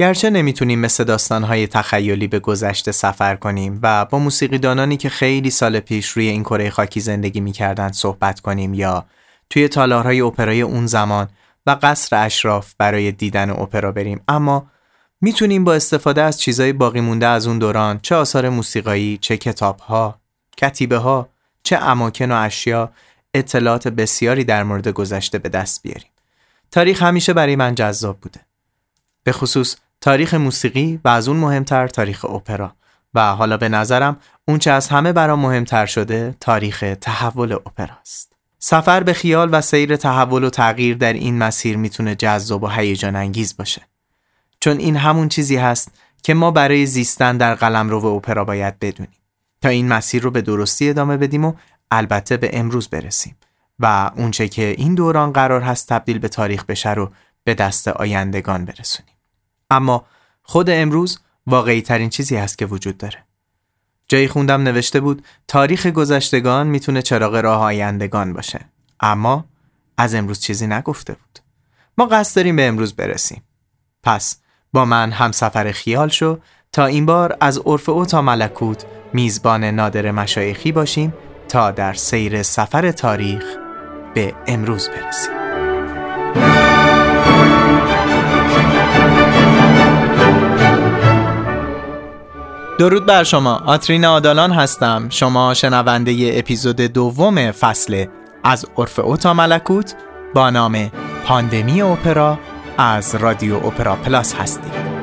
گرچه نمی‌تونیم مثل داستانهای تخیلی به گذشته سفر کنیم و با موسیقیدانانی که خیلی سال پیش روی این کره خاکی زندگی می‌کردند صحبت کنیم یا توی تالارهای اپرای اون زمان و قصر اشراف برای دیدن اپرا بریم. اما می‌تونیم با استفاده از چیزای باقی مونده از اون دوران چه آثار موسیقایی چه کتابها کتیبه ها چه اماکن و اشیا اطلاعات بسیاری در مورد گذشته به دست بیاریم. تاریخ همیشه برای من جذاب بوده. به خصوص تاریخ موسیقی و از اون مهمتر تاریخ اپرا و حالا به نظرم اون چه از همه برام مهمتر شده تاریخ تحول اپرا است. سفر به خیال و سیر تحول و تغییر در این مسیر می‌تونه جذاب و هیجان انگیز باشه. چون این همون چیزی هست که ما برای زیستن در قلمرو اپرا باید بدونیم تا این مسیر رو به درستی ادامه بدیم و البته به امروز برسیم و اونچه که این دوران قرار هست تبدیل به تاریخ بشه رو به دست آیندگان برسونیم. اما خود امروز واقعی ترین چیزی هست که وجود داره. جایی خوندم نوشته بود تاریخ گذشتگان می‌تونه چراغ راه آیندگان باشه. اما از امروز چیزی نگفته بود. ما قصد داریم به امروز برسیم. پس با من هم سفر خیال شو تا این بار از عرف او تا ملکوت میزبان نادر مشایخی باشیم تا در سیر سفر تاریخ به امروز برسیم. درود بر شما. آترین آدالان هستم. شما شنونده اپیزود دوم فصل از عرف اوتا ملکوت با نام پاندمی اپرا از رادیو اپرا پلاس هستید.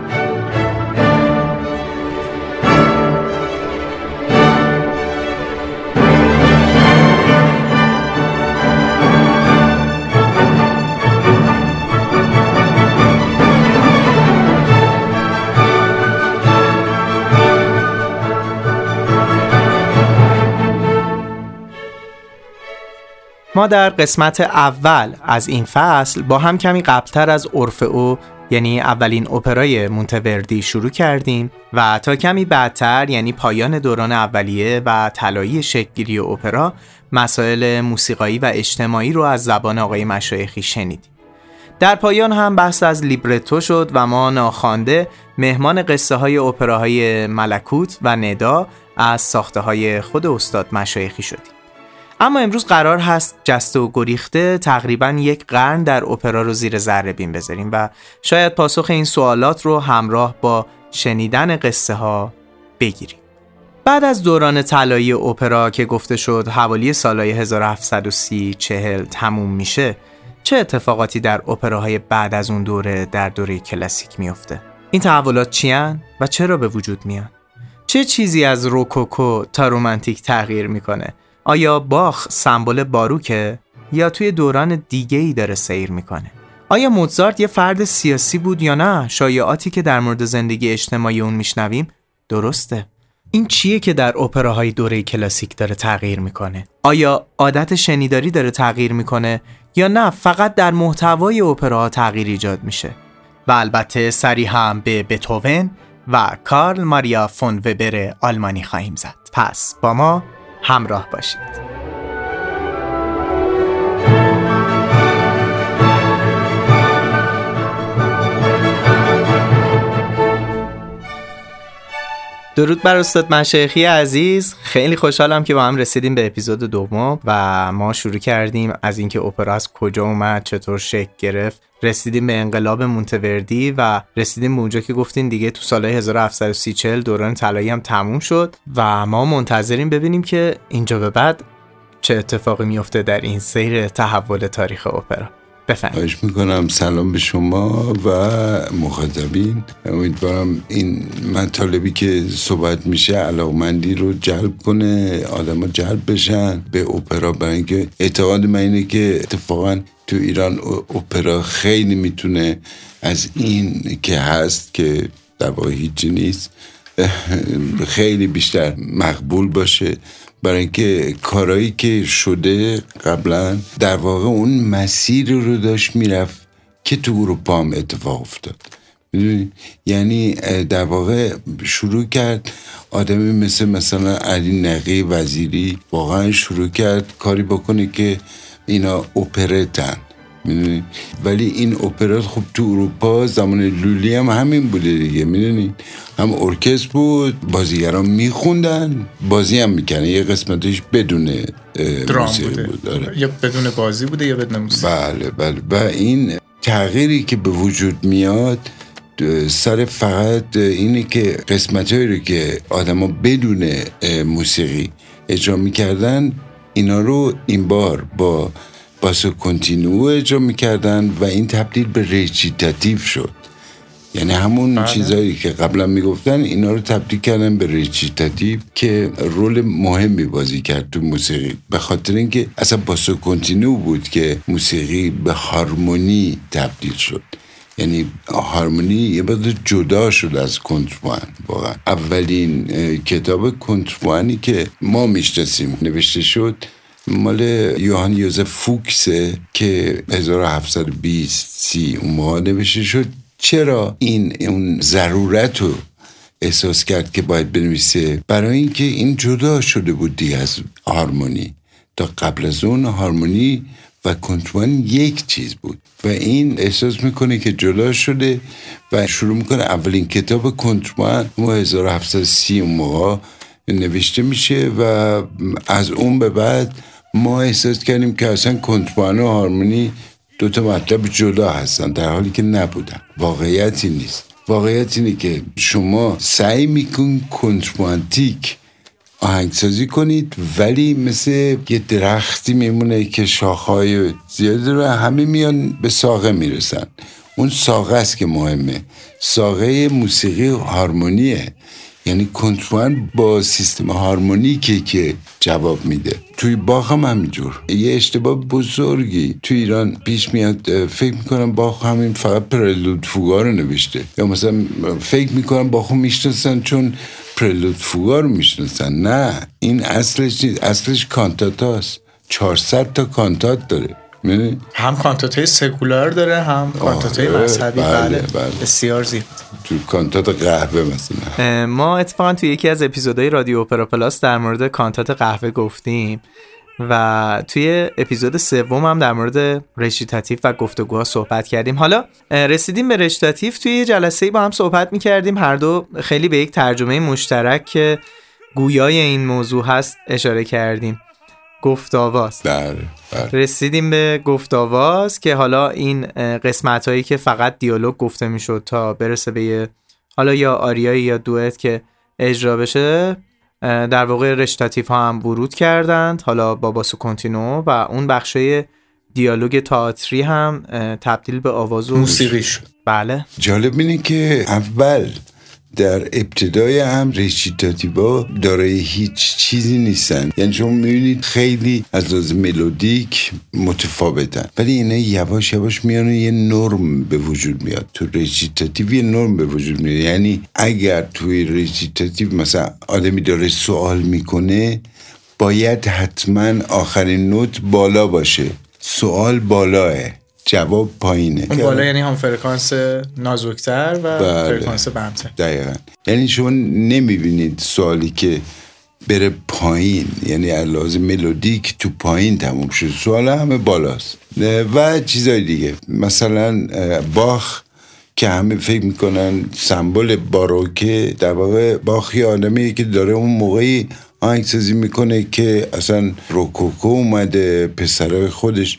ما در قسمت اول از این فصل با هم کمی قبلتر از عرف او یعنی اولین اپرای مونتوردی شروع کردیم و تا کمی بعدتر یعنی پایان دوران اولیه و طلایی شکلگیری اپرا مسائل موسیقایی و اجتماعی رو از زبان آقای مشایخی شنیدیم. در پایان هم بحث از لیبرتو شد و ما ناخوانده مهمان قصه های اپراهای ملکوت و ندا از ساخته های خود استاد مشایخی شدیم. اما امروز قرار هست جسته و گریخته تقریبا یک قرن در اپرا رو زیر ذره بین بذاریم و شاید پاسخ این سوالات رو همراه با شنیدن قصه ها بگیریم. بعد از دوران طلایی اپرا که گفته شد حوالی سالهای 1730 چهل تموم میشه چه اتفاقاتی در اپراهای بعد از اون دوره در دوره کلاسیک میفته؟ این تحولات چیان و چرا به وجود میان؟ چه چیزی از روکوکو تا رومانتیک تغییر می‌کنه آیا باخ سمبل باروکه؟ یا توی دوران دیگه ای داره سیر می‌کنه؟ آیا موزارت یه فرد سیاسی بود یا نه؟ شایعاتی که در مورد زندگی اجتماعی اون میشنویم؟ درسته. این چیه که در اپراهای دوره کلاسیک داره تغییر می‌کنه؟ آیا عادت شنیداری داره تغییر می‌کنه یا نه؟ فقط در محتوای اپراها تغییر ایجاد میشه. و البته سری هم به بتوون و کارل ماریا فون وبر آلمانی خواهیم زد. پس با ما همراه باشید. درود بر استاد مشایخی عزیز. خیلی خوشحالم که با هم رسیدیم به اپیزود دوم و ما شروع کردیم از اینکه اپرا از کجا اومد چطور شکل گرفت. رسیدیم به انقلاب مونتوردی و رسیدیم به اونجا که گفتین دیگه تو سال 1730 دوران طلایی هم تموم شد و ما منتظریم ببینیم که اینجا به بعد چه اتفاقی میفته در این سیر تحول تاریخ اپرا. خواهش می‌کنم. سلام به شما و مخاطبین. امیدوارم این مطالبی که صحبت میشه علاقمندی رو جلب کنه آدم جلب بشن. به اپرا برای اینکه اعتقاد من اینه که اتفاقا تو ایران اپرا خیلی می‌تونه از این که هست که در هیچی نیست خیلی بیشتر مقبول باشه. برای اینکه کارایی که شده قبلا در واقع اون مسیر رو داشت می‌رفت که تو اروپا هم اتفاق افتاد. یعنی در واقع شروع کرد آدمی مثل مثلا علی نقی وزیری واقعا شروع کرد کاری بکنه که اینا اپرتن. می‌دونی؟ ولی این اپرات خب تو اروپا زمان لولی هم همین بوده دیگه می‌دونی؟ هم ارکستر بود بازیگران میخوندن بازی هم می‌کنن یه قسمتش بدون درام بوده. بود آره. یا بدون بازی بوده یا بدون موسیقی؟ بله بله. و این تغییری که به وجود میاد سر فقط اینه که قسمت رو که آدما بدون موسیقی اجرا می‌کردن اینا رو این بار با باسو کنتینو اجرا می‌کردن و این تبدیل به ریچیتاتیو شد. یعنی همون بله. چیزهایی که قبلا می‌گفتن اینا رو تبدیل کردن به ریچیتاتیو که رول مهمی بازی کرد تو موسیقی. به خاطر اینکه اصلا باسو کنتینو بود که موسیقی به هارمونی تبدیل شد. یعنی هارمونی یه بعد جدا شد از کنتروان واقعا. اولین کتاب کنتروانی که ما می‌شناسیم نوشته شد مال یوهان یوزف فوکسه که 1720 سی اون موقع نوشته شد. چرا این اون ضرورت رو احساس کرد که باید بنویسه؟ برای اینکه این جدا شده بود دیگه از هارمونی. تا قبل از اون هارمونی و کنتوان یک چیز بود و این احساس می‌کنه که جدا شده و شروع می‌کنه اولین کتاب کنتوان ما 1730 اون موقع نوشته میشه و از اون به بعد ما احساس کردیم که اصلا کنتوان و هارمونی دو تا مطلب جدا هستن در حالی که نبودن. واقعیتی نیست. واقعیت اینه که شما سعی میکن کنتروانتیک آهنگسازی کنید ولی مثل یه درختی میمونه که شاخهای زیادی رو همه میان به ساقه می‌رسن. اون ساقه است که مهمه. ساقه موسیقی هارمونیه. یعنی کنتروان با سیستم هارمونیکه که جواب میده. توی باخ هم همینجور. یه اشتباه بزرگی توی ایران پیش میاد فکر می‌کنم باخ همین فقط پرلود فوگا رو نوشته. یا مثلا فکر می‌کنم باخ می‌شناسن چون پرلود فوگا رو می‌شناسن. نه این اصلش نیست اصلش کانتاتاست 400 تا کانتات داره. هم کانتاتای سکولار داره هم کانتاتای مذهبی. بله, بله, بله. بسیار زیاد تو کانتات قهوه مثلا. ما اتفاقا تو یکی از اپیزودهای رادیو اپرا پلاس در مورد کانتات قهوه گفتیم و توی اپیزود سوم هم در مورد recitative و گفتگوها صحبت کردیم. حالا رسیدیم به رشیتاتیف توی جلسه با هم صحبت می‌کردیم. هر دو خیلی به یک ترجمه مشترک که گویای این موضوع هست اشاره کردیم. گفت آواز بله، بله. رسیدیم به گفت آواز که حالا این قسمت هایی که فقط دیالوگ گفته می‌شد تا برسه به حالا یا آریایی یا دوئت که اجرا بشه در واقع رشتاتیف ها هم ورود کردند حالا با باسو کنتینو و اون بخشای دیالوگ تئاتری هم تبدیل به آواز و موسیقی شد. بله. جالب اینه که اول در ابتدای هم recitativo ها دارای هیچ چیزی نیستن. یعنی شما می‌بینید خیلی از لحاظ ملودیک متفاوتن. ولی اینا یواش یواش میان یه نرم به وجود میاد. تو recitativo یه نرم به وجود میاد. یعنی اگر توی recitativo مثلا آدمی داره سوال می‌کنه باید حتما آخرین نوت بالا باشه. سوال بالاه. جواب پایینه. اون بالا یعنی هم فرکانس نازکتر و بله. فرکانس بمتر دقیقا. یعنی شما نمی‌بینید سوالی که بره پایین. یعنی لازم ملودیک تو پایین تموم شد. سوال همه بالاست. و چیزای دیگه. مثلا باخ که همه فکر می‌کنن سمبل باروکه در واقع باخ یه آدمیه که داره اون موقعی آهنگسازی می‌کنه که اصلا روکوکو اومده پسرای خودش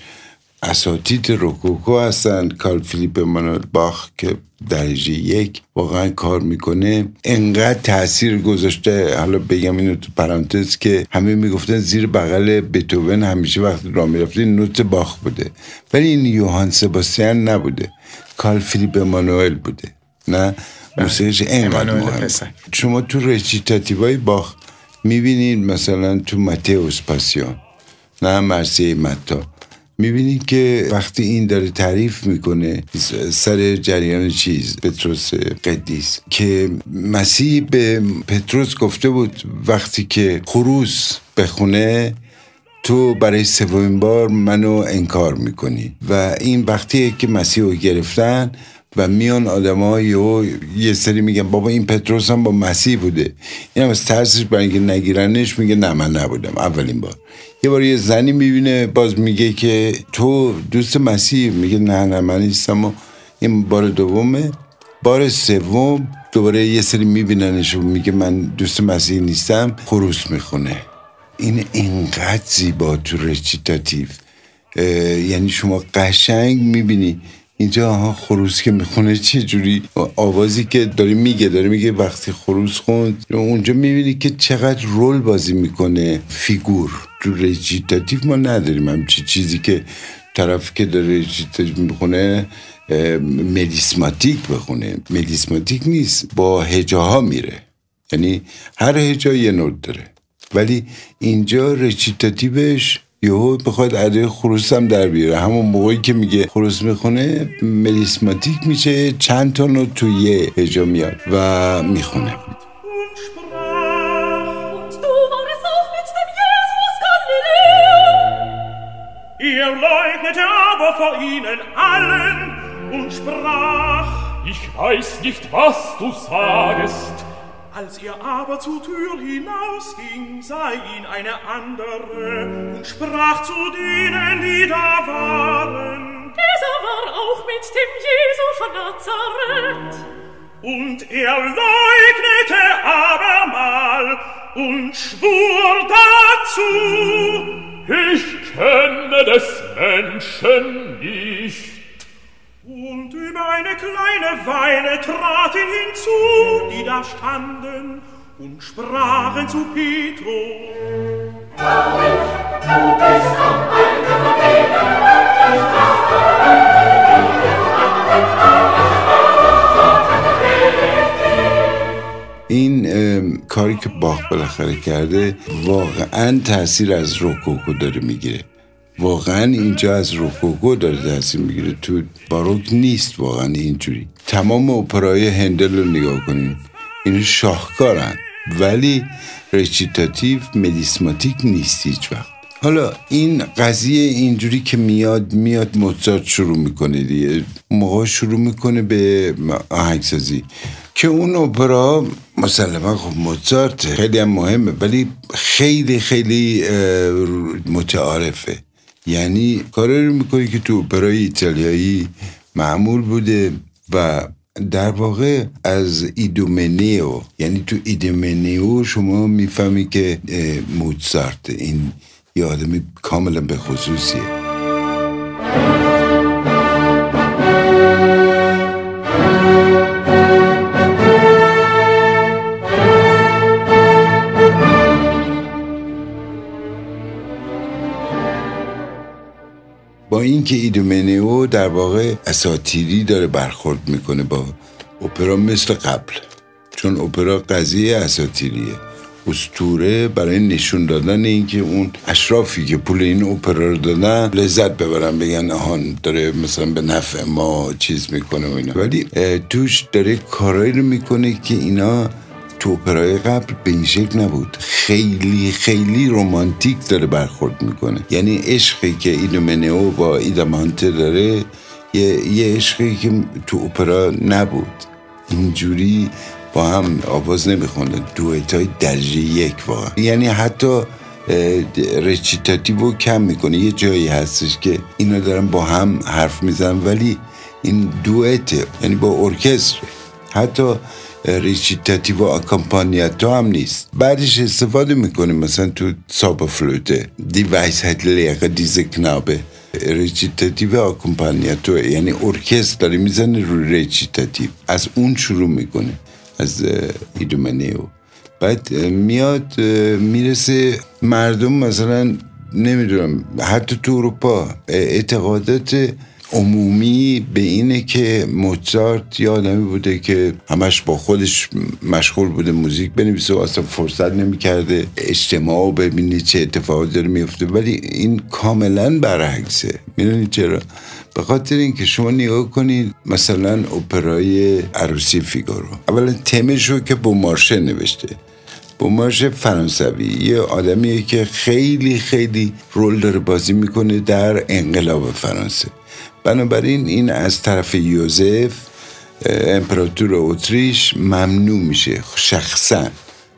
اساتید روکوکو هستن کارل فیلیپ مانوئل باخ که درجه یک واقعا کار می‌کنه. انقدر تاثیر گذاشته. حالا بگم اینو تو پرانتز که همه می‌گفتن زیر بغل بتوون همیشه وقت را می‌رفته نوت باخ بوده. ولی این یوهان سباستیان نبوده. کارل فیلیپ مانوئل بوده. نه؟ بله. موسیقیش انقدر مهم. شما تو رچیتاتیوای باخ می‌بینید مثلا تو متئوس پاسیون. نه؟ مرسی متا. می‌بینید که وقتی این داره تعریف می‌کنه سر جریان چیز پتروس قدیس که مسیح به پتروس گفته بود وقتی که خروس بخونه تو برای سومین بار منو انکار می‌کنی. و این وقتی که مسیح رو گرفتن و میان آدم یه سری میگن بابا این پتروس هم با مسیح بوده. این هم از ترسش برای اینکه نگیرنش میگه نه من نبودم اولین بار. یه بار یه زنی می‌بینه باز میگه که تو دوست مسیح. میگه نه نه من نیستم. این بار دومه. بار سوم دوباره یه سری میبیننش و میگه من دوست مسیح نیستم خروس می‌خونه. این اینقدر زیبا تو رچیتاتیو یعنی شما قشنگ می‌بینی اینجا ها خروس که می‌خونه چه جوری؟ آوازی که داری میگه داره میگه وقتی خروس خوند اونجا می‌بینی که چقدر رول بازی می‌کنه فیگور. تو رجیتاتیو ما نداریم همچی چیزی که طرف که داره رجیتاتیو می‌خونه ملیسماتیک بخونه. ملیسماتیک نیست با هجاها میره. یعنی هر هجا یه نوت داره. ولی اینجا رچیتاتیوش یهو بخواد ادای خروس هم در بیاره همون موقعی که میگه خروس می‌خونه ملیسماتیک میشه چند تا نوت تو یه هجا میاد و می‌خونه Er leugnete aber vor ihnen allen und sprach, Ich weiß nicht, was du sagst. Als er aber zur Tür hinausging, sah ihn eine andere und sprach zu denen, die da waren. Dieser war auch mit dem Jesu von Nazareth. Und er leugnete abermal und schwur dazu, ich kenne des Menschen nicht. Eine kleine Weile traten hinzu, die da standen, und sprachen zu Petro. این کاری که باخ بالاخره کرده واقعا تاثیر از روکوکو داره می‌گیره واقعا اینجا از روکوکو داره تاثیر می‌گیره. تو باروک نیست واقعا اینجوری. تمام اپرای هندل رو نگاه کنین. این شاهکارن. ولی رچیتاتیو ملیسماتیک نیست هیچ وقت. حالا این قضیه اینجوری که میاد میاد موزارت شروع می‌کنه دیگه. موقع شروع می‌کنه به آهنگسازی. که اون اپرا مسلما خب موزارت خیلی هم مهمه. ولی خیلی خیلی متعارفه. یعنی کاری رو می‌کنی که تو برای ایتالیایی معمول بوده و در واقع از ایدومنیو یعنی تو ایدومنیو شما می‌فهمی که موزارت این یه آدمی کاملا به خصوصیه. اینکه ایدومنیو در واقع اساطیری داره برخورد می‌کنه با اپرا مثل قبل چون اپرا قضیه اساطیریه. اسطوره برای نشون دادن اینکه اون اشرافی که پول این اپرا رو دادن لذت ببرن بگن آهان داره مثلا به نفع ما چیز می‌کنه و اینا. ولی توش داره کارایی رو می‌کنه که اینا تو اپرای قبل به این شکل نبود. خیلی خیلی رومانتیک داره برخورد می‌کنه. یعنی عشقی که ایدومنیو با ایدامانته داره یه, یه عشقی که تو اپرا نبود. اینجوری با هم آواز نمی‌خونه duet های درجه یک واقعا. یعنی حتی recitativo کم می‌کنه. یه جایی هستش که اینا دارن با هم حرف می‌زنن ولی این duet ه یعنی با ارکستر. حتی recitativo accompagnato هم نیست بعدش استفاده می‌کنه مثلا تو Zauberflöte. Die Weisheitslehre dieser Knaben. recitativo accompagnato یعنی ارکستر داره می‌زنه رو recitativo از اون شروع می‌کنه از ایدومنیو. بعد میاد می‌رسه مردم مثلا نمی‌دونم حتی تو اروپا اعتقادات عمومی به اینه که موزارت یه آدمی بوده که همش با خودش مشغول بوده موزیک بنویسه و اصلا فرصت نمی‌کرده اجتماع ببینی چه اتفاقات داره میفته ولی این کاملا برعکسه. می‌دونی چرا؟ به خاطر اینکه شما نگاه کنید مثلا اپرای عروسی فیگارو اولا تمشو که با مارشه نوشته. بومارش فرانسوی. یه آدمیه که خیلی خیلی رول داره بازی می‌کنه در انقلاب فرانسه. بنابراین این از طرف یوزف امپراتور اتریش ممنوع میشه شخصا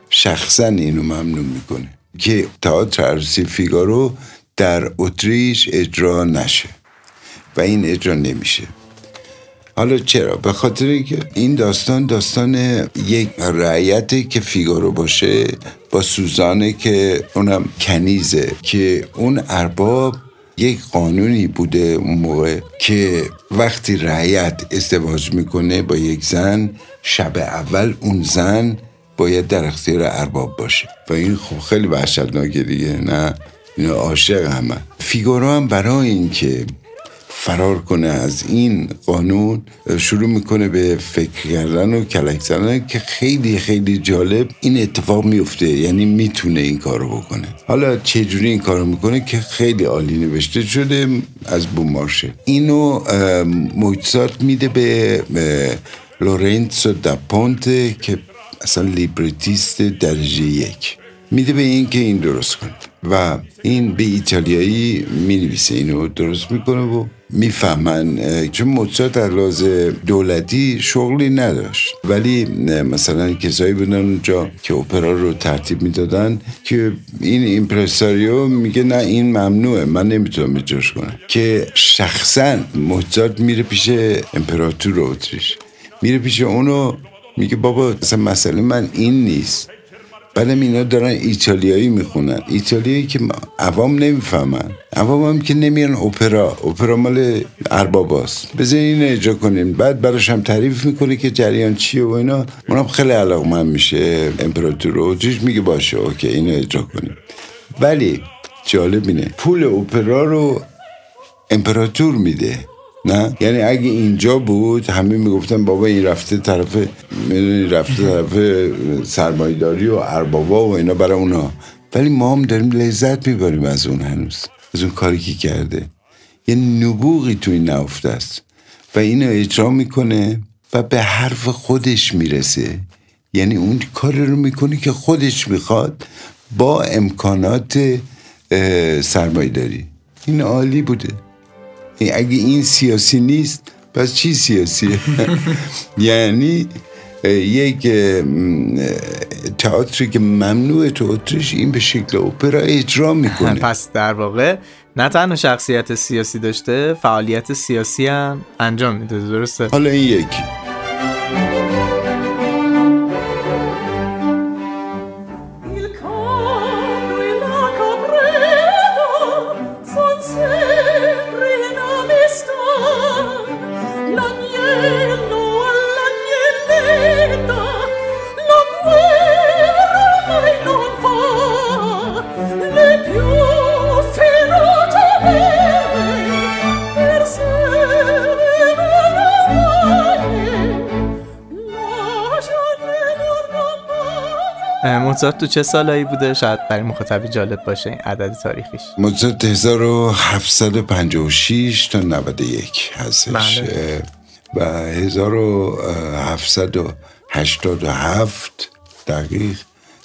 شخصا اینو ممنوع می‌کنه که تئاتر عروسی فیگارو در اتریش اجرا نشه و این اجرا نمیشه حالا چرا؟ به خاطر اینکه این داستان داستان یک رعیته که فیگارو باشه با سوزانه که اونم کنیزه که اون ارباب یک قانونی بوده اون موقع که وقتی رعیت ازدواج می‌کنه با یک زن شب اول اون زن باید در اختیار ارباب باشه. و این خب خیلی وحشتناکه دیگه نه؟ اینا عاشق همه. فیگارو هم برای اینکه فرار کنه از این قانون شروع می‌کنه به فکر کردن و کلک زدن که خیلی خیلی جالب این اتفاق میفته یعنی می‌تونه این کارو بکنه. حالا چجوری این کارو می‌کنه که خیلی عالی نوشته شده از بومارشه. اینو موزارت میده به لورنسو دا پونته که اصلا librettist درجه یک. میده به این که این درست کنه. و این به ایتالیایی می نویسه اینو درست می‌کنه و می‌فهمن چون موزارت در لحاظ دولتی شغلی نداشت. ولی مثلا کسایی بودن اونجا که اپرا رو ترتیب می‌دادن که این ایمپرساریو میگه نه این ممنوعه من نمی‌تونم اجراش کنم. که شخصا موزارت میره پیش امپراتور اتریش. میره پیش اونو میگه بابا مثلا مسئله من این نیست. بعدم اینا دارن ایتالیایی می‌خونن. ایتالیایی که عوام نمی‌فهمن. عوام هم که نمیان اپرا. اپرا مال ارباباست. بذار این اجرا کنیم. بعد براش هم تعریف می‌کنه که جریان چیه و اینا. اونم خیلی علاقمند میشه. امپراتور میگه باشه. اوکی اینو اجرا کنیم. ولی جالب اینه. پول اپرا رو امپراتور میده. نه؟ یعنی اگه اینجا بود همه می‌گفتن بابا این رفته طرف می‌دونی رفته طرف سرمایداری و اربابا و اینا برای اونا. ولی ما هم داریم لذت می‌بریم از اون هنوز از اون کاری که کرده. یه نبوغی تو این نفته است. و اینو اجرا می‌کنه و به حرف خودش می‌رسه. یعنی اون کار رو می‌کنه که خودش می‌خواد با امکانات سرمایداری این عالی بوده. اگه این سیاسی نیست پس چی سیاسیه یعنی یک تئاتری که ممنوع تو اتریش این به شکل اپرا اجرا می‌کنه. پس در واقع نه تنها شخصیت سیاسی داشته فعالیت سیاسی هم انجام میده درسته؟ حالا این یکی. موزارت تو چه سالایی بوده؟ شاید برای مخاطبی جالب باشه این عدد تاریخیش. موزارت 1756 تا 91 هستش. بله. و 1787 دقیق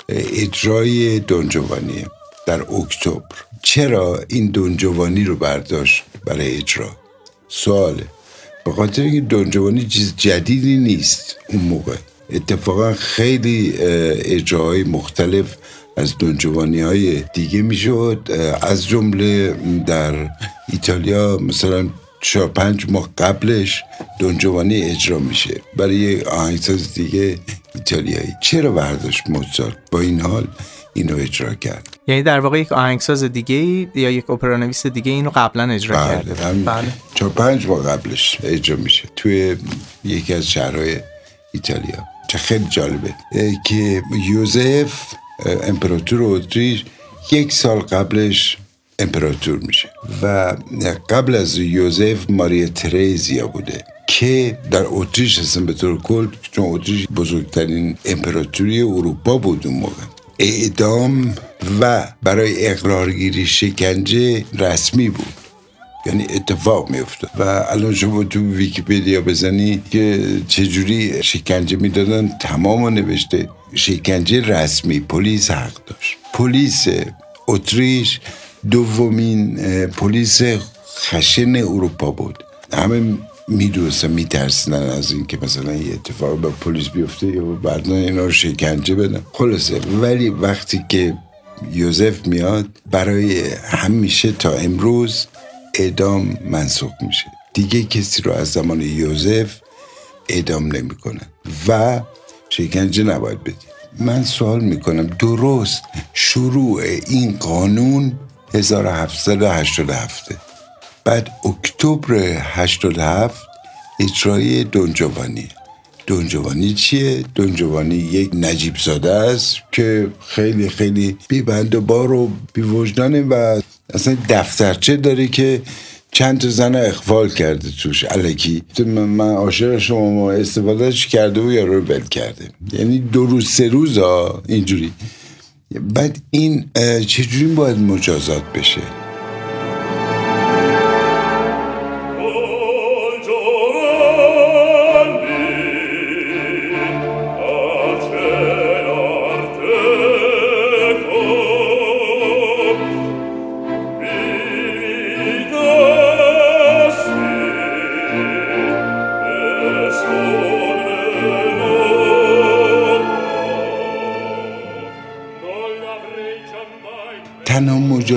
اجرای دونجوانی در اکتبر. چرا این دونجوانی رو برداشت برای اجرا؟ سواله. به خاطر اینکه دونجوانی چیز جدیدی نیست اون موقع. اتفاقا خیلی اجراهای مختلف از دونجوانی های دیگه می‌شد. از جمله در ایتالیا مثلا چهار پنج ماه قبلش دونجوانی اجرا میشه برای آهنگساز دیگه ایتالیایی. چرا برداشت موزارت؟ با این حال اینو اجرا کرد. یعنی در واقع یک آهنگساز دیگه یا یک اپرانویس دیگه اینو قبلا اجرا بله کرده بله. چهار پنج ماه قبلش اجرا میشه. توی یکی از شهرهای ایتالیا. چه خیلی جالبه. که یوزف امپراتور اتریش یک سال قبلش امپراتور میشه و قبل از یوزف ماریا تریزیا بوده که در اتریش هستن به طور کل چون اتریش بزرگترین امپراتوری اروپا بود اون موقع. اعدام و برای اقرارگیری شکنجه رسمی بود. یعنی اتفاق میافتاد. و الان شما تو ویکیپدیا بزنی که چجوری شکنجه می‌دادن تمام نوشته شکنجه رسمی پلیس حق داشت. پلیس اتریش دومین پلیس خشن اروپا بود. همه میدوستن میترسیدن از اینکه مثلا یه اتفاق با پلیس بیفته یا بعدا اینا رو شکنجه بدن. خلاصه ولی وقتی که یوزف میاد برای همیشه تا امروز اعدام منسوخ میشه. دیگه کسی رو از زمان یوزف اعدام نمی‌کنن و شکنجه نباید بدید. من سوال می‌کنم درست شروع این قانون 1787 بعد اکتبر 87 اجرای دونجوانی. دونجوانی چیه؟ دونجوانی یک نجیب زاده است که خیلی خیلی بی بند و بار و بی وجدانه و اصلا دفترچه داره که چند تا زن اخفال کرده توش. علکی من عاشق شما استفادهش کرده و یارو رو بل کرده. یعنی دو روز سه روز اینجوری. بعد این چجوری باید مجازات بشه؟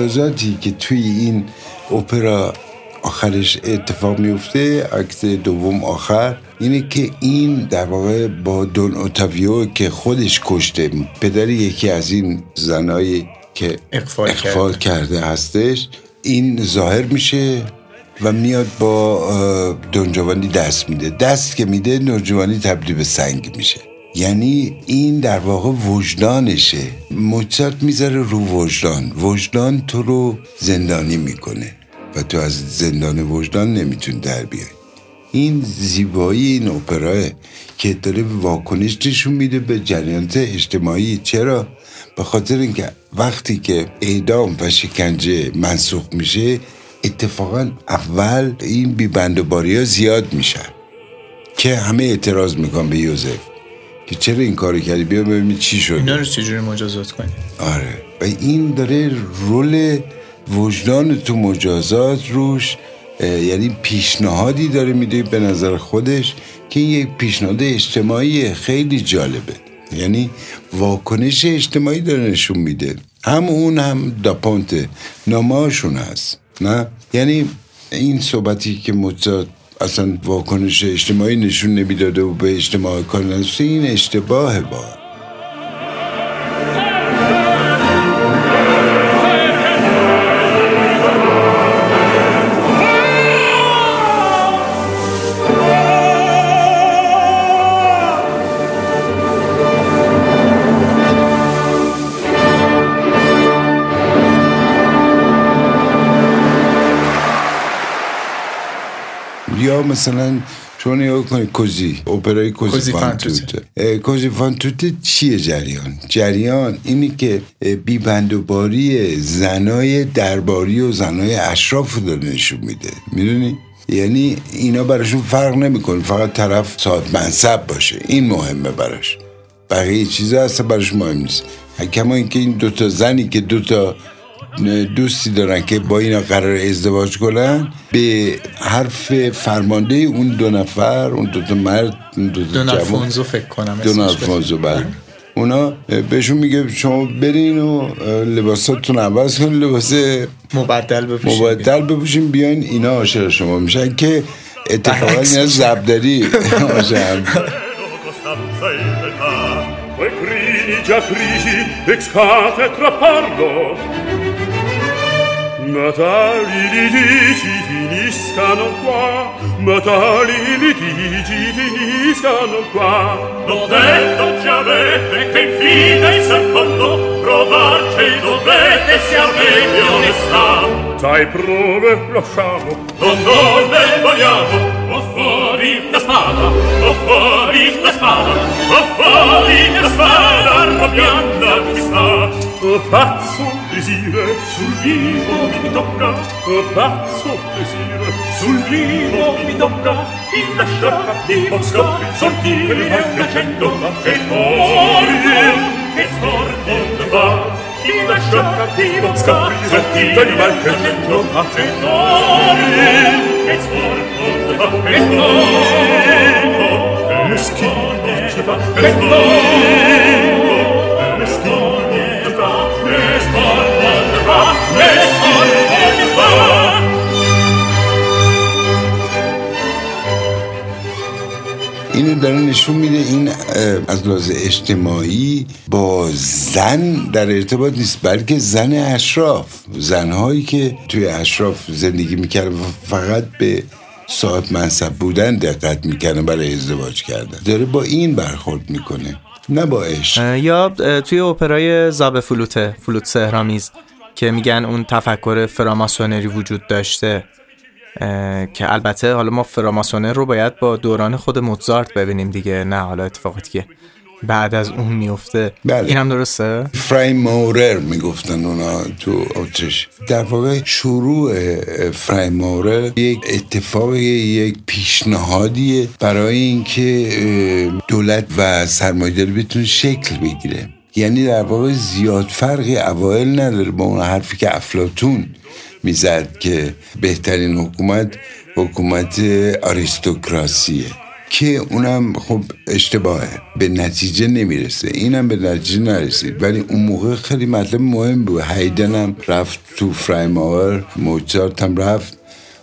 مجازاتی که توی این اپرا آخرش اتفاق میفته عکس دوم آخر اینه که این در واقع با دون اوتاویو که خودش کشته پدر یکی از این زنایی که اقفال, اقفال کرده. هستش این ظاهر میشه و میاد با دونجوانی دست میده دست که میده دونجوانی تبدیل به سنگ میشه یعنی این در واقع وجدانشه. موزارت می‌ذاره رو وجدان. وجدان تو رو زندانی می‌کنه و تو از زندان وجدان نمیتون در بیای. این زیبایی این اپراه که داره واکنش نشون میده به جریانات اجتماعی. چرا؟ به خاطر اینکه وقتی که اعدام و شکنجه منسوخ میشه اتفاقا اول این بیبندوباری ها زیاد میشن. که همه اعتراض میکن به یوزف. که چرا این کارو کردی؟ بیا ببینیم چی شد اینا رو چجوری مجازات کنی آره. و این داره رول وجدان تو مجازات روش یعنی پیشنهادی داره میده به نظر خودش که این یک پیشنهاد اجتماعی خیلی جالبه. یعنی واکنش اجتماعی داره نشون میده. هم اون هم داپونت. نامهاشون هست. نه؟ یعنی این صحبتی که موزارت اصلا واکنش اجتماعی نشون نمی‌داده و به اجتماع کار این اشتباه با یا مثلا شما نگاه کنید کوزی اپرای کوزی, فانتوته. کوزی فانتوته چیه جریان؟ جریان اینی که بیبندوباری زنای درباری و زنای اشراف رو داره نشون میده. می‌دونی؟ یعنی اینا براشون فرق نمی‌کنه. فقط طرف صاحب منصب باشه. این مهمه براش. بقیه چیزا اصلا براش مهم نیست. کما اینکه این دوتا زنی که دوتا دوستی دارن که با اینا قرار ازدواج کنن. به حرف فرمانده اون دو نفر اون دو تا مرد اون دو تا دون فکر کنم دون الفونزو بله. اونا بهشون میگه شما برین و لباساتون عوض کن لباس مبدل بپوشین مبدل بپوشین بیاین اینا عاشق شما میشن که اتفاقا اینا زبدری عاشق. Excate tra parlo, ma tali litigi finiscano qua, ma tali litigi finiscano qua. L'ho detto ci avete che infine il secondo provarci dovete se avete onestà. Tai prove lasciamo, non donne vogliamo, o fuori la spada, o fuori la spada, o fuori la spada, Arrabbiando chi sta pazzo desire sul vivo mi tocca pazzo desire sul vivo mi tocca il lasciar di bosco sortire una cendola e morire e scordo va il lasciar di bosco sortire una cendola e morire e scordo va e morire e scordo va e morire اینو داره نشون میده این از لحاظ اجتماعی با زن در ارتباط نیست بلکه زن اشراف زنهایی که توی اشراف زندگی می‌کردن فقط به صاحب منصب بودن دقت می‌کنه برای ازدواج کردن. داره با این برخورد می‌کنه نه با عشق. یا توی اپرای زاب فلوته فلوت سهرامیز. که میگن اون تفکر فراماسونری وجود داشته که البته حالا ما فراماسونر رو باید با دوران خود موزارت ببینیم دیگه نه حالا اتفاقاتی که بعد از اون میفته بله. این هم درسته؟ فرای مورر می‌گفتن اونا تو اتریش در واقع شروع فرای مورر یک اتفاق یک پیشنهادیه برای اینکه دولت و سرمایه‌داری بتونه شکل بگیره یعنی در واقع زیاد فرقی اوایل نداره با اون حرفی که افلاتون می‌زد که بهترین حکومت حکومت آریستوکراسیه که اونم خب اشتباهه به نتیجه نمی‌رسه. اینم به نتیجه نرسید. ولی اون موقع خیلی مطلب مهم بود. هیدن هم رفت تو فرایماور موزارت هم رفت.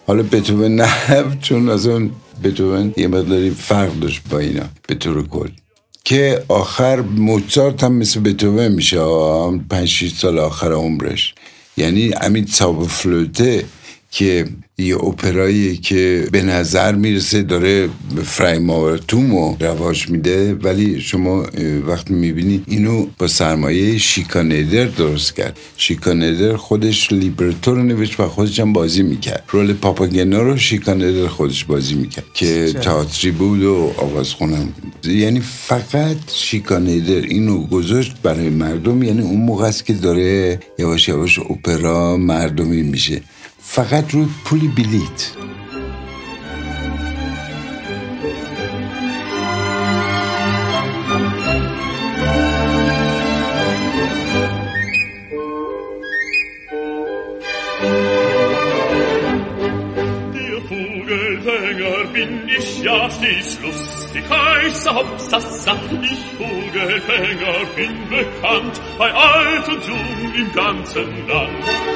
حالا بتوون نرفت چون از اون بتوون یه مقداری فرق داشت با اینا به طور کل. که آخر موزارت هم مثل بتوون میشه پنج سال آخر عمرش. یعنی امید ساب فلوته که یه اپرایی که به نظر می‌رسه داره فرای ماورتوم رواج میده ولی شما وقتی می‌بینی اینو با سرمایه شیکانیدر درست کرد. شیکانیدر خودش لیبرتو رو نوشت و خودش هم بازی می‌کرد. رول پاپاگنا رو شیکانیدر خودش بازی می‌کرد که تئاتری بود و آواز خونم یعنی فقط شیکانیدر اینو گذاشت برای مردم یعنی اون موقع است که داره یواش یواش اپرا مردمی میشه. فقط روی پولی بلیت bin ich ja stets lustig, heißer Hauptsassa, ich Vogelfänger bin bekannt, bei alt und jung im ganzen Land.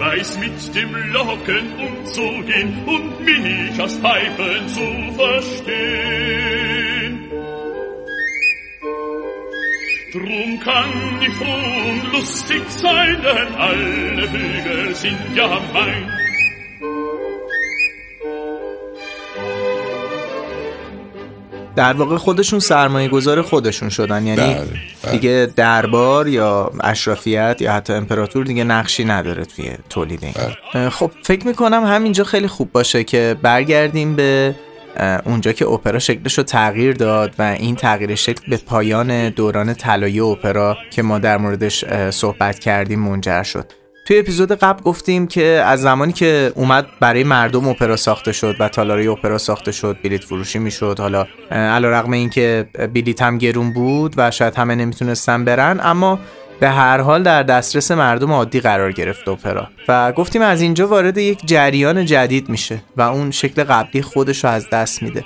Weiß mit dem Locken umzugehen und mich aus Pfeifen zu verstehen. Drum kann ich froh und lustig sein, denn alle Vögel sind ja mein. در واقع خودشون سرمایه گذار خودشون شدن یعنی بله، بله. دیگه دربار یا اشرافیت یا حتی امپراتور دیگه نقشی نداره توی تولید این بله. خب فکر می‌کنم همینجا خیلی خوب باشه که برگردیم به اونجا که اپرا شکلش رو تغییر داد و این تغییر شکل به پایان دوران طلایی اپرا که ما در موردش صحبت کردیم منجر شد توی اپیزود قبل گفتیم که از زمانی که اومد برای مردم اپرا ساخته شد و تالاری اپرا ساخته شد بلیت فروشی می‌شد. حالا علی رغم اینکه بلیت هم گرون بود و شاید همه نمی‌تونستن برن اما به هر حال در دسترس مردم عادی قرار گرفت اپرا. و گفتیم از اینجا وارد یک جریان جدید میشه و اون شکل قبلی خودش رو از دست میده.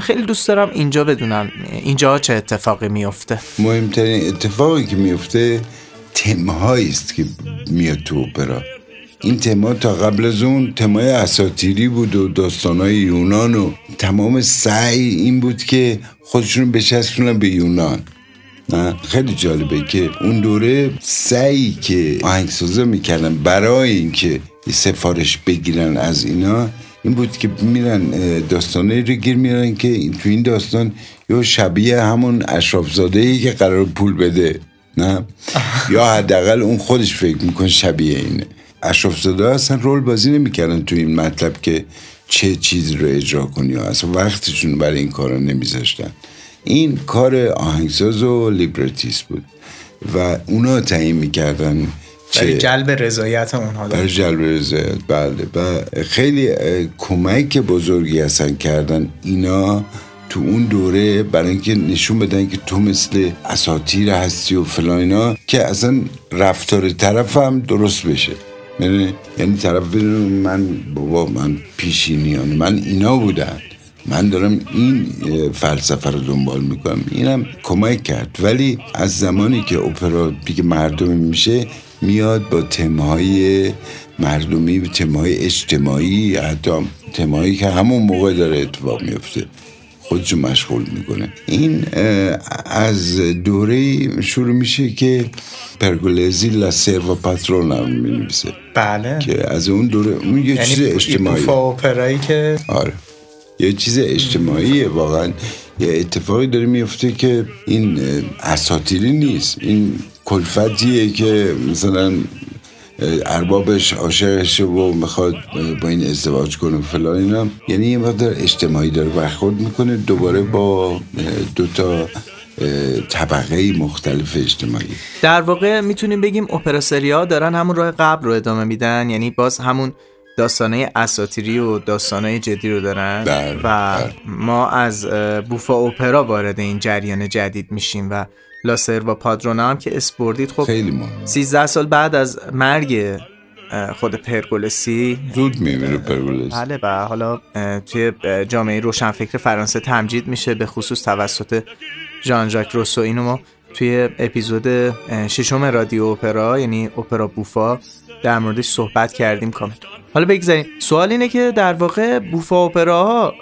خیلی دوست دارم اینجا بدونم اینجا چه اتفاقی میفته مهمترین اتفاقی که میفته تمهایی است که میاد تو اپرا. این تما تا قبل از اون تمای اساتیری بود و داستانهای یونان و تمام سعی این بود که خودشون بچسبونن به یونان. نه؟ خیلی جالبه که اون دوره سعی که آهنگسازا می‌کردن برای اینکه سفارش بگیرن از اینا این بود که میرن داستانه رو گیر میرن که تو این داستان یا شبیه همون اشرافزاده ای که قرار پول بده. نه؟ یا حداقل اون خودش فکر می‌کنه شبیه اینه. اشرف زاده اصلا رول بازی نمی‌کردن تو این مطلب که چه چیزی رو اجرا کنی و اصلا وقتشون برای این کارا نمیذاشتن. این کار آهنگساز و librettist بود و اونا تعیین می‌کردن برای جلب رضایت اونها برای جلب رضایت بله. و خیلی کمک بزرگی هستن کردن اینا تو اون دوره برای اینکه نشون بدن که تو مثل اساطیر هستی و فلان اینا که اصلا رفتار طرف هم درست بشه. می‌دونی؟ یعنی طرف بدون من بابا من پیشینیان من اینا بودن. من دارم این فلسفه رو دنبال می‌کنم. اینم کمک کرد. ولی از زمانی که اپرا دیگه مردمی میشه میاد با تمهای مردمی تمهای اجتماعی حتی تمهایی که همون موقع داره اتفاق میفته خودشو مشغول می‌کنه. این از دوره شروع میشه که پرگولزی لسر و پاترون هم می‌نویسه. بله. که از اون دوره اون یه چیز یعنی اجتماعی. بوفا اپرایی که آره. یه چیز اجتماعیه واقعا. یه اتفاقی داره میفته که این اه، اساطیری نیست. این کلفتیه که مثلا اربابش عاشقشه و می‌خواد با این ازدواج کنه فلان اینا. یعنی یه مقدار اجتماعی داره برخورد می‌کنه دوباره با اه، دو تا اه، طبقه مختلف اجتماعی. در واقع می‌تونیم بگیم اپرا سریا دارن همون راه قبل رو ادامه میدن. یعنی باز همون داستانه اساتیری و داستانه جدی رو دارن. بله، و بله. ما از بوفا اپرا وارد این جریان جدید میشیم و لاسر و پادرونا هم که اسپوردید خب خیلی مهم. 13 سال بعد از مرگ خود پرگولسی. زود میمیره پرگولز بله و حالا توی جامعه روشنفکر فرانسه تمجید میشه به خصوص توسط ژان ژاک روسو. اینو ما توی اپیزود ششم رادیو اپرا یعنی اپرا بوفا در موردش صحبت کردیم کامل. حالا بگذاریم. سوال اینه که در واقع بوفا اپراها اه،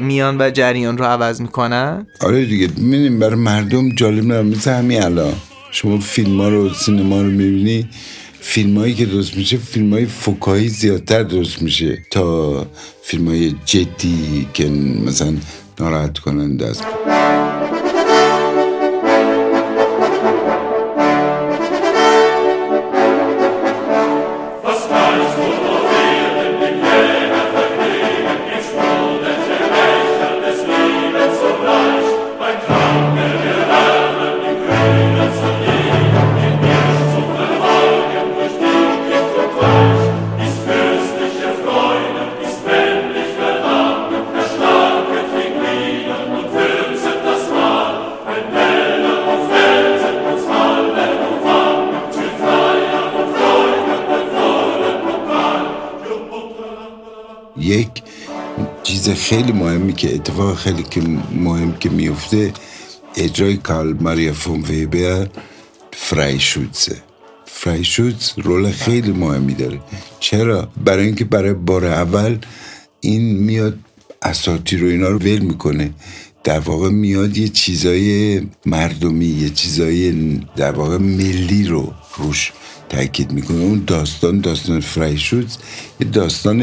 میان و جریان رو عوض می‌کنن؟ آره دیگه می‌بینیم برای مردم جالب نه مثل همین الان. شما فیلم ها رو سینما رو می‌بینی فیلم هایی که درست میشه فیلم های فکایی زیادتر درست میشه تا فیلم های جدی که مثلا ناراحت کننده است. خیلی مهمی که اتفاق خیلی که مهم که میفته اجرای کارل ماریا فون ویبر فرایشوتزه فرایشوتز رول خیلی مهمی داره. چرا؟ برای اینکه برای بار اول این میاد اساطیر و اینا رو ول می‌کنه. در واقع میاد یه چیزای مردمی یه چیزای در واقع ملی رو روش تاکید می‌کنه. اون داستان داستان فرایشوتز یه داستان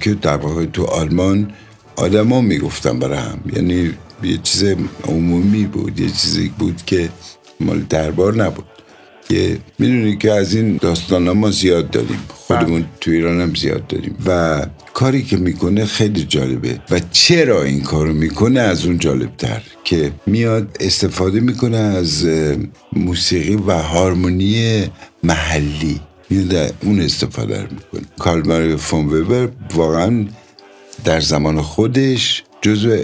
که در واقع تو آلمان آدما می‌گفتن برای هم. یعنی یه چیز عمومی بود یه چیزی بود که مال دربار نبود. که می‌دونی که از این داستان ما زیاد داریم. خودمون تو ایران هم زیاد داریم. و کاری که می‌کنه خیلی جالبه. و چرا این کارو می‌کنه از اون جالبتر؟ که میاد استفاده می‌کنه از موسیقی و هارمونی محلی. میاد اون استفاده رو می‌کنه. کارل فون وبر واقعا در زمان خودش جزو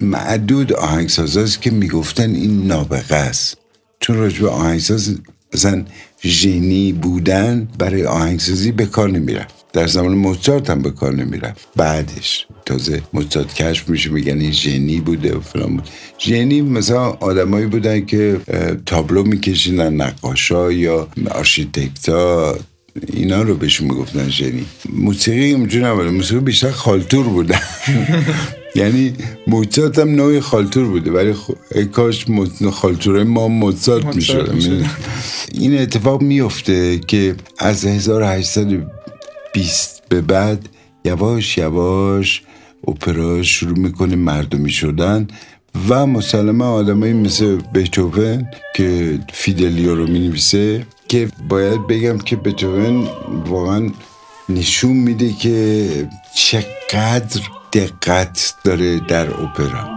معدود آهنگسازاست که می‌گفتن این نابغه است. چون راجب آهنگساز مثلا ژنی بودن برای آهنگسازی به کار نمی‌رفت در زمان موزارت هم به کار نمی‌رفت بعدش تازه موزارت کشف میشه میگن این ژنی بوده و فلان بود. ژنی مثلا آدمایی بودن که تابلو میکشیدن نقاشا یا آرشیتکتا اینا رو بهشون می‌گفتن ژنی موسیقی اینجوری نبوده موسیقی بیشتر خالتور بودن یعنی موزارت هم نوعی خالتور بوده. ولی خ... ای کاش خالتور ما موزارت می‌شد. این اتفاق میفته که از 1820 به بعد یواش یواش اپرا شروع می‌کنه مردمی شدن و مسلما آدمایی مثل بتوون که فیدلیو رو می‌نویسه. که باید بگم که بتوون واقعا نشون میده که چقدر دقت داره در اپرا.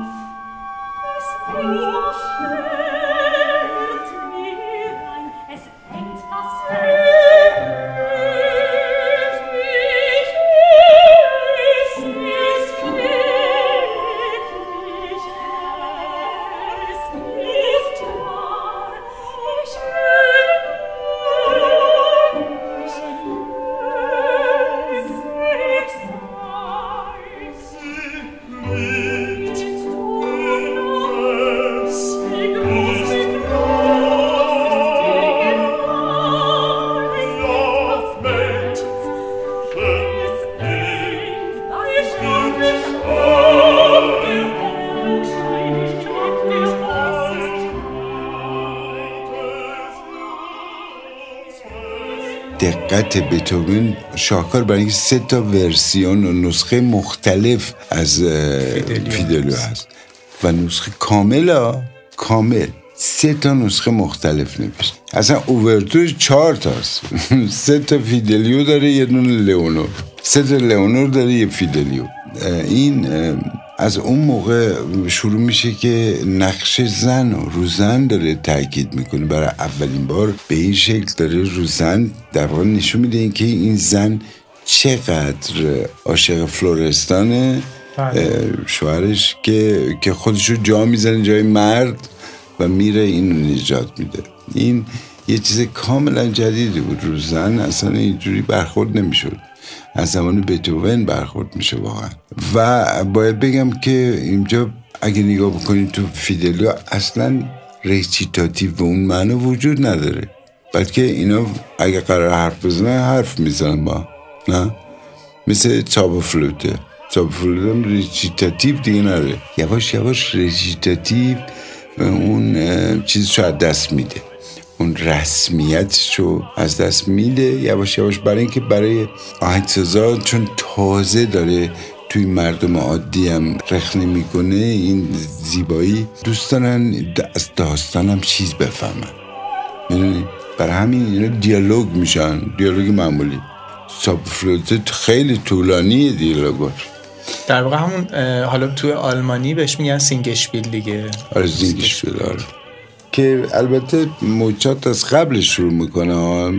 دقت بتوون شاهکار برای اینکه سه تا Version و نسخه مختلف از فیدلیو هست. و نسخه کامل ها کامل سه تا نسخه مختلف نوشت اصلا اوورتور چهار تاست. سه تا فیدلیو داره یه دونه لئونور. سه تا لئونور داره یه فیدلیو. این از اون موقع شروع میشه که نقش زن و رو زن داره تاکید می‌کنه. برای اولین بار به این شکل داره رو زن در واقع نشون میده این که این زن چقدر عاشق فلورستانه. شوهرش که که خودشو جا می‌زنه جای مرد و میره اینو نجات میده. این یه چیز کاملا جدیدی بود. رو زن اصلا اینجوری برخورد نمی‌شد. از زمان بتوون برخورد میشه واقعا. و باید بگم که اینجا اگه نگاه بکنید تو فیدلیو اصلا recitativo به اون معنی وجود نداره. بلکه اینا اگه قرار حرف بزنن حرف می‌زنن با نه؟ مثل Zauberflöte. Zauberflöte هم recitativo دیگه نداره. یواش یواش ریچیتاتیو اون چیزشو از دست میده. اون رسمیتشو از دست میده یواش یواش برای اینکه برای آهنگسازا چون تازه داره توی مردم عادی هم رخنه می‌کنه این زیبایی دوست دارن از داستانم چیز بفهمن. می‌دونی؟ برای همین اینا دیالوگ میشن دیالوگ معمولی. ساب خیلی طولانی دیالوگاش در واقع همون حالا توی آلمانی بهش میگن Singspiel دیگه. آره Singspiel آره. که البته موتسارت از قبلش شروع می‌کنه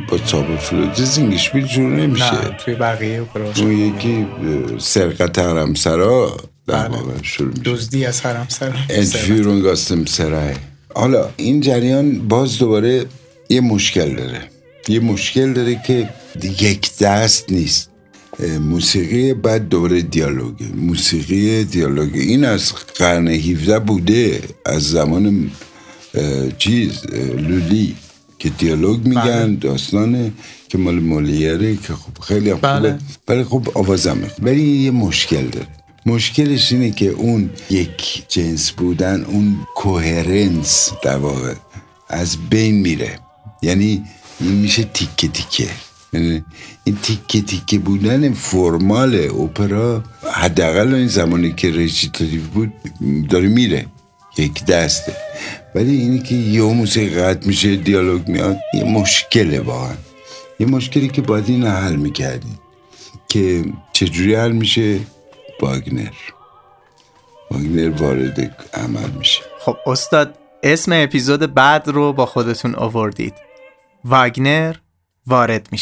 با Zauberflöte. Singspiel شروع نمیشه. نه توی بقیه اون یکی سرقت حرمسرا در بله. واقع شروع میشه. دزدی از حرمسرا. Entführung گاستم سرای. حالا این جریان باز دوباره یه مشکل داره. یه مشکل داره که یک دست نیست. موسیقی بعد دوباره دیالوگه. موسیقی دیالوگه. این از قرن 17 بوده از زمان چیز لولی که دیالوگ میگن داستانه که مال مولیره که خب خیلی هم بله. خوبه ولی خب آوازم ولی یه مشکل داره. مشکلش اینه که اون یک جنس بودن اون کوهرنس در واقع از بین میره. یعنی این میشه تیکه تیکه. یعنی این تیکه تیکه بودن فرمال اپرا حداقل این زمانی که رچیتاتیو بود داره میره. یک دسته. ولی اینی که یه موسیقی قطع میشه دیالوگ میاد یه مشکله واقعا. یه مشکلی که باید این حل می‌کردیم که چجوری حل میشه؟ واگنر. واگنر وارد عمل میشه. خب استاد اسم اپیزود بعد رو با خودتون آوردید. واگنر وارد می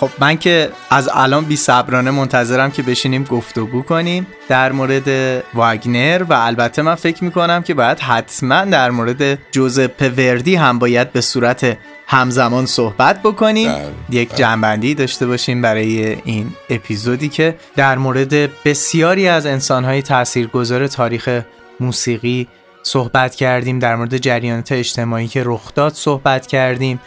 خب من که از الان بی صبرانه منتظرم که بشینیم گفتگو کنیم در مورد واگنر و البته من فکر می‌کنم که باید حتما در مورد جوزپ وردی هم باید به صورت همزمان صحبت بکنیم بله، یک بله. جنبندی داشته باشیم برای این اپیزودی که در مورد بسیاری از انسانهای تاثیرگذار تاریخ موسیقی صحبت کردیم در مورد جریانات اجتماعی که رخ داد صحبت کردیم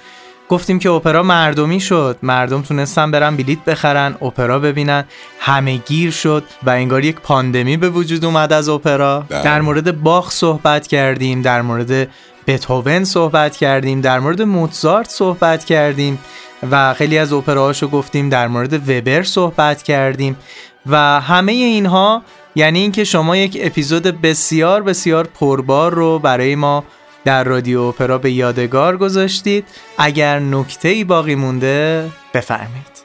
گفتیم که اپرا مردمی شد. مردم تونستن برن بلیت بخرن اپرا ببینن. همه گیر شد و انگار یک پاندمی به وجود اومد از اپرا. بله. در مورد باخ صحبت کردیم در مورد بتهوون صحبت کردیم در مورد موتزارت صحبت کردیم و خیلی از اپراهاشو گفتیم در مورد وبر صحبت کردیم و همه اینها یعنی اینکه شما یک اپیزود بسیار بسیار پربار رو برای ما در رادیو اپرا به یادگار گذاشتید. اگر نکته ای باقی مونده بفرمایید.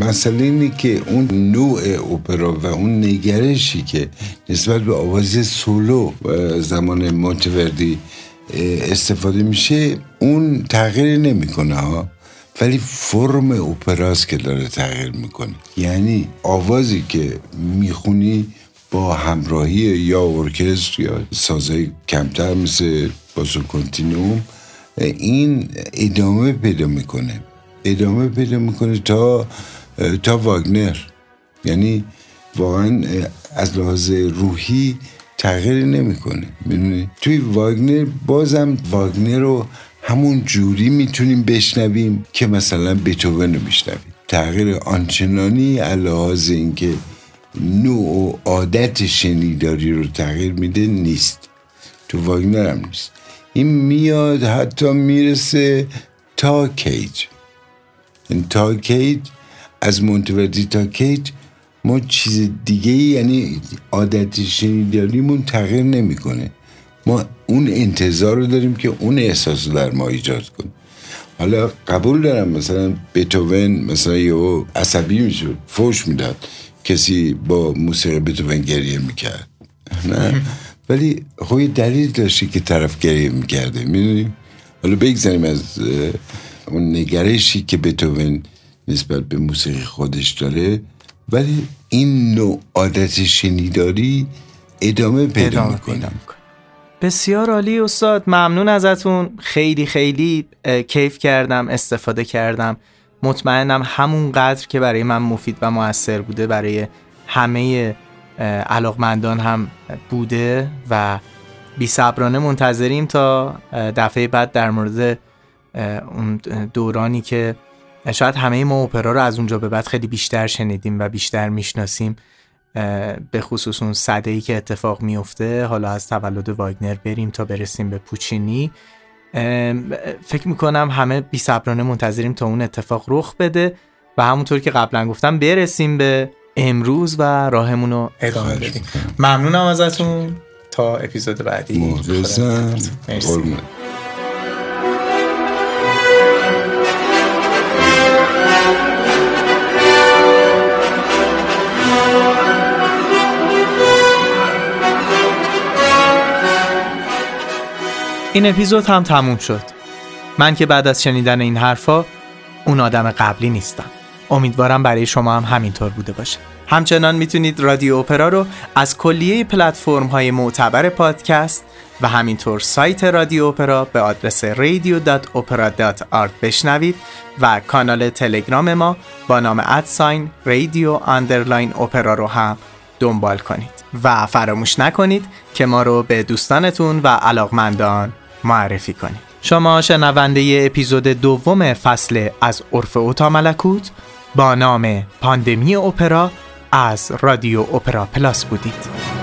مسئله اینه که اون نوع اپرا و اون نگرشی که نسبت به آواز سولو زمان مونتوردی استفاده میشه اون تغییر نمی‌کنه ها ولی فرم اپراست که داره تغییر می‌کنه. یعنی آوازی که می‌خونی با همراهی یا ارکستر یا سازهای کمتر مثل باسو کنتینوم این ادامه پیدا می‌کنه. ادامه پیدا می‌کنه تا تا واگنر. یعنی واقعا از لحاظ روحی تغییری نمی‌کنه. می‌دونی؟ توی واگنر بازم واگنر رو همون جوری می‌تونیم بشنویم که مثلا بتوون رو میشنویم تغییر آنچنانی لحاظ اینکه نوع و عادت شنیداری رو تغییر میده نیست. تو واگنر هم نیست. این میاد حتی می‌رسه تا کیج. این تا کیج از مونتوردی تا کیج ما چیز دیگه یعنی عادت شنیداریمون تغییر نمی‌کنه. ما اون انتظار رو داریم که اون احساس رو در ما ایجاد کنه. حالا قبول دارم مثلا بتوون مثلا یه عصبی می‌شد فوش می‌داد کسی با موسیقی بتوون گریه می‌کرد. نه؟ ولی خب دلیل داشتی که طرف گریه می‌کرده می‌دونیم حالا بگذاریم از اون نگرشی که بتوون نسبت به موسیقی خودش داره. ولی این نوع عادت شنیداری ادامه پیدا می‌کنه. بسیار عالی استاد ممنون ازتون. خیلی خیلی کیف کردم استفاده کردم. مطمئنم همون قدر که برای من مفید و موثر بوده برای همه علاقمندان هم بوده و بی صبرانه منتظریم تا دفعه بعد در مورد اون دورانی که شاید همه ما اپرا رو از اونجا به بعد خیلی بیشتر شنیدیم و بیشتر می‌شناسیم به خصوص اون صده ای که اتفاق میفته حالا از تولد واگنر بریم تا برسیم به پوچینی. فکر می‌کنم همه بی صبرانه منتظریم تا اون اتفاق رخ بده و همونطور که قبلا گفتم برسیم به امروز و راهمون رو ادامه بدیم. ممنونم ازتون. تا اپیزود بعدی. مخلصم این اپیزود هم تموم شد. من که بعد از شنیدن این حرفا اون آدم قبلی نیستم. امیدوارم برای شما هم همینطور بوده باشه. همچنان می‌تونید رادیو اپرا رو از کلیه پلتفرم های معتبر پادکست و همینطور سایت رادیو اپرا به آدرس radio.opera.art بشنوید و کانال تلگرام ما با نام at sign رادیو underline اپرا رو هم دنبال کنید. و فراموش نکنید که ما رو به دوستانتون و علاقمندان معرفی کنید. شما شنونده اپیزود دوم فصل از عرف اوتا ملکوت با نام پاندمی اپرا از رادیو اپرا پلاس بودید.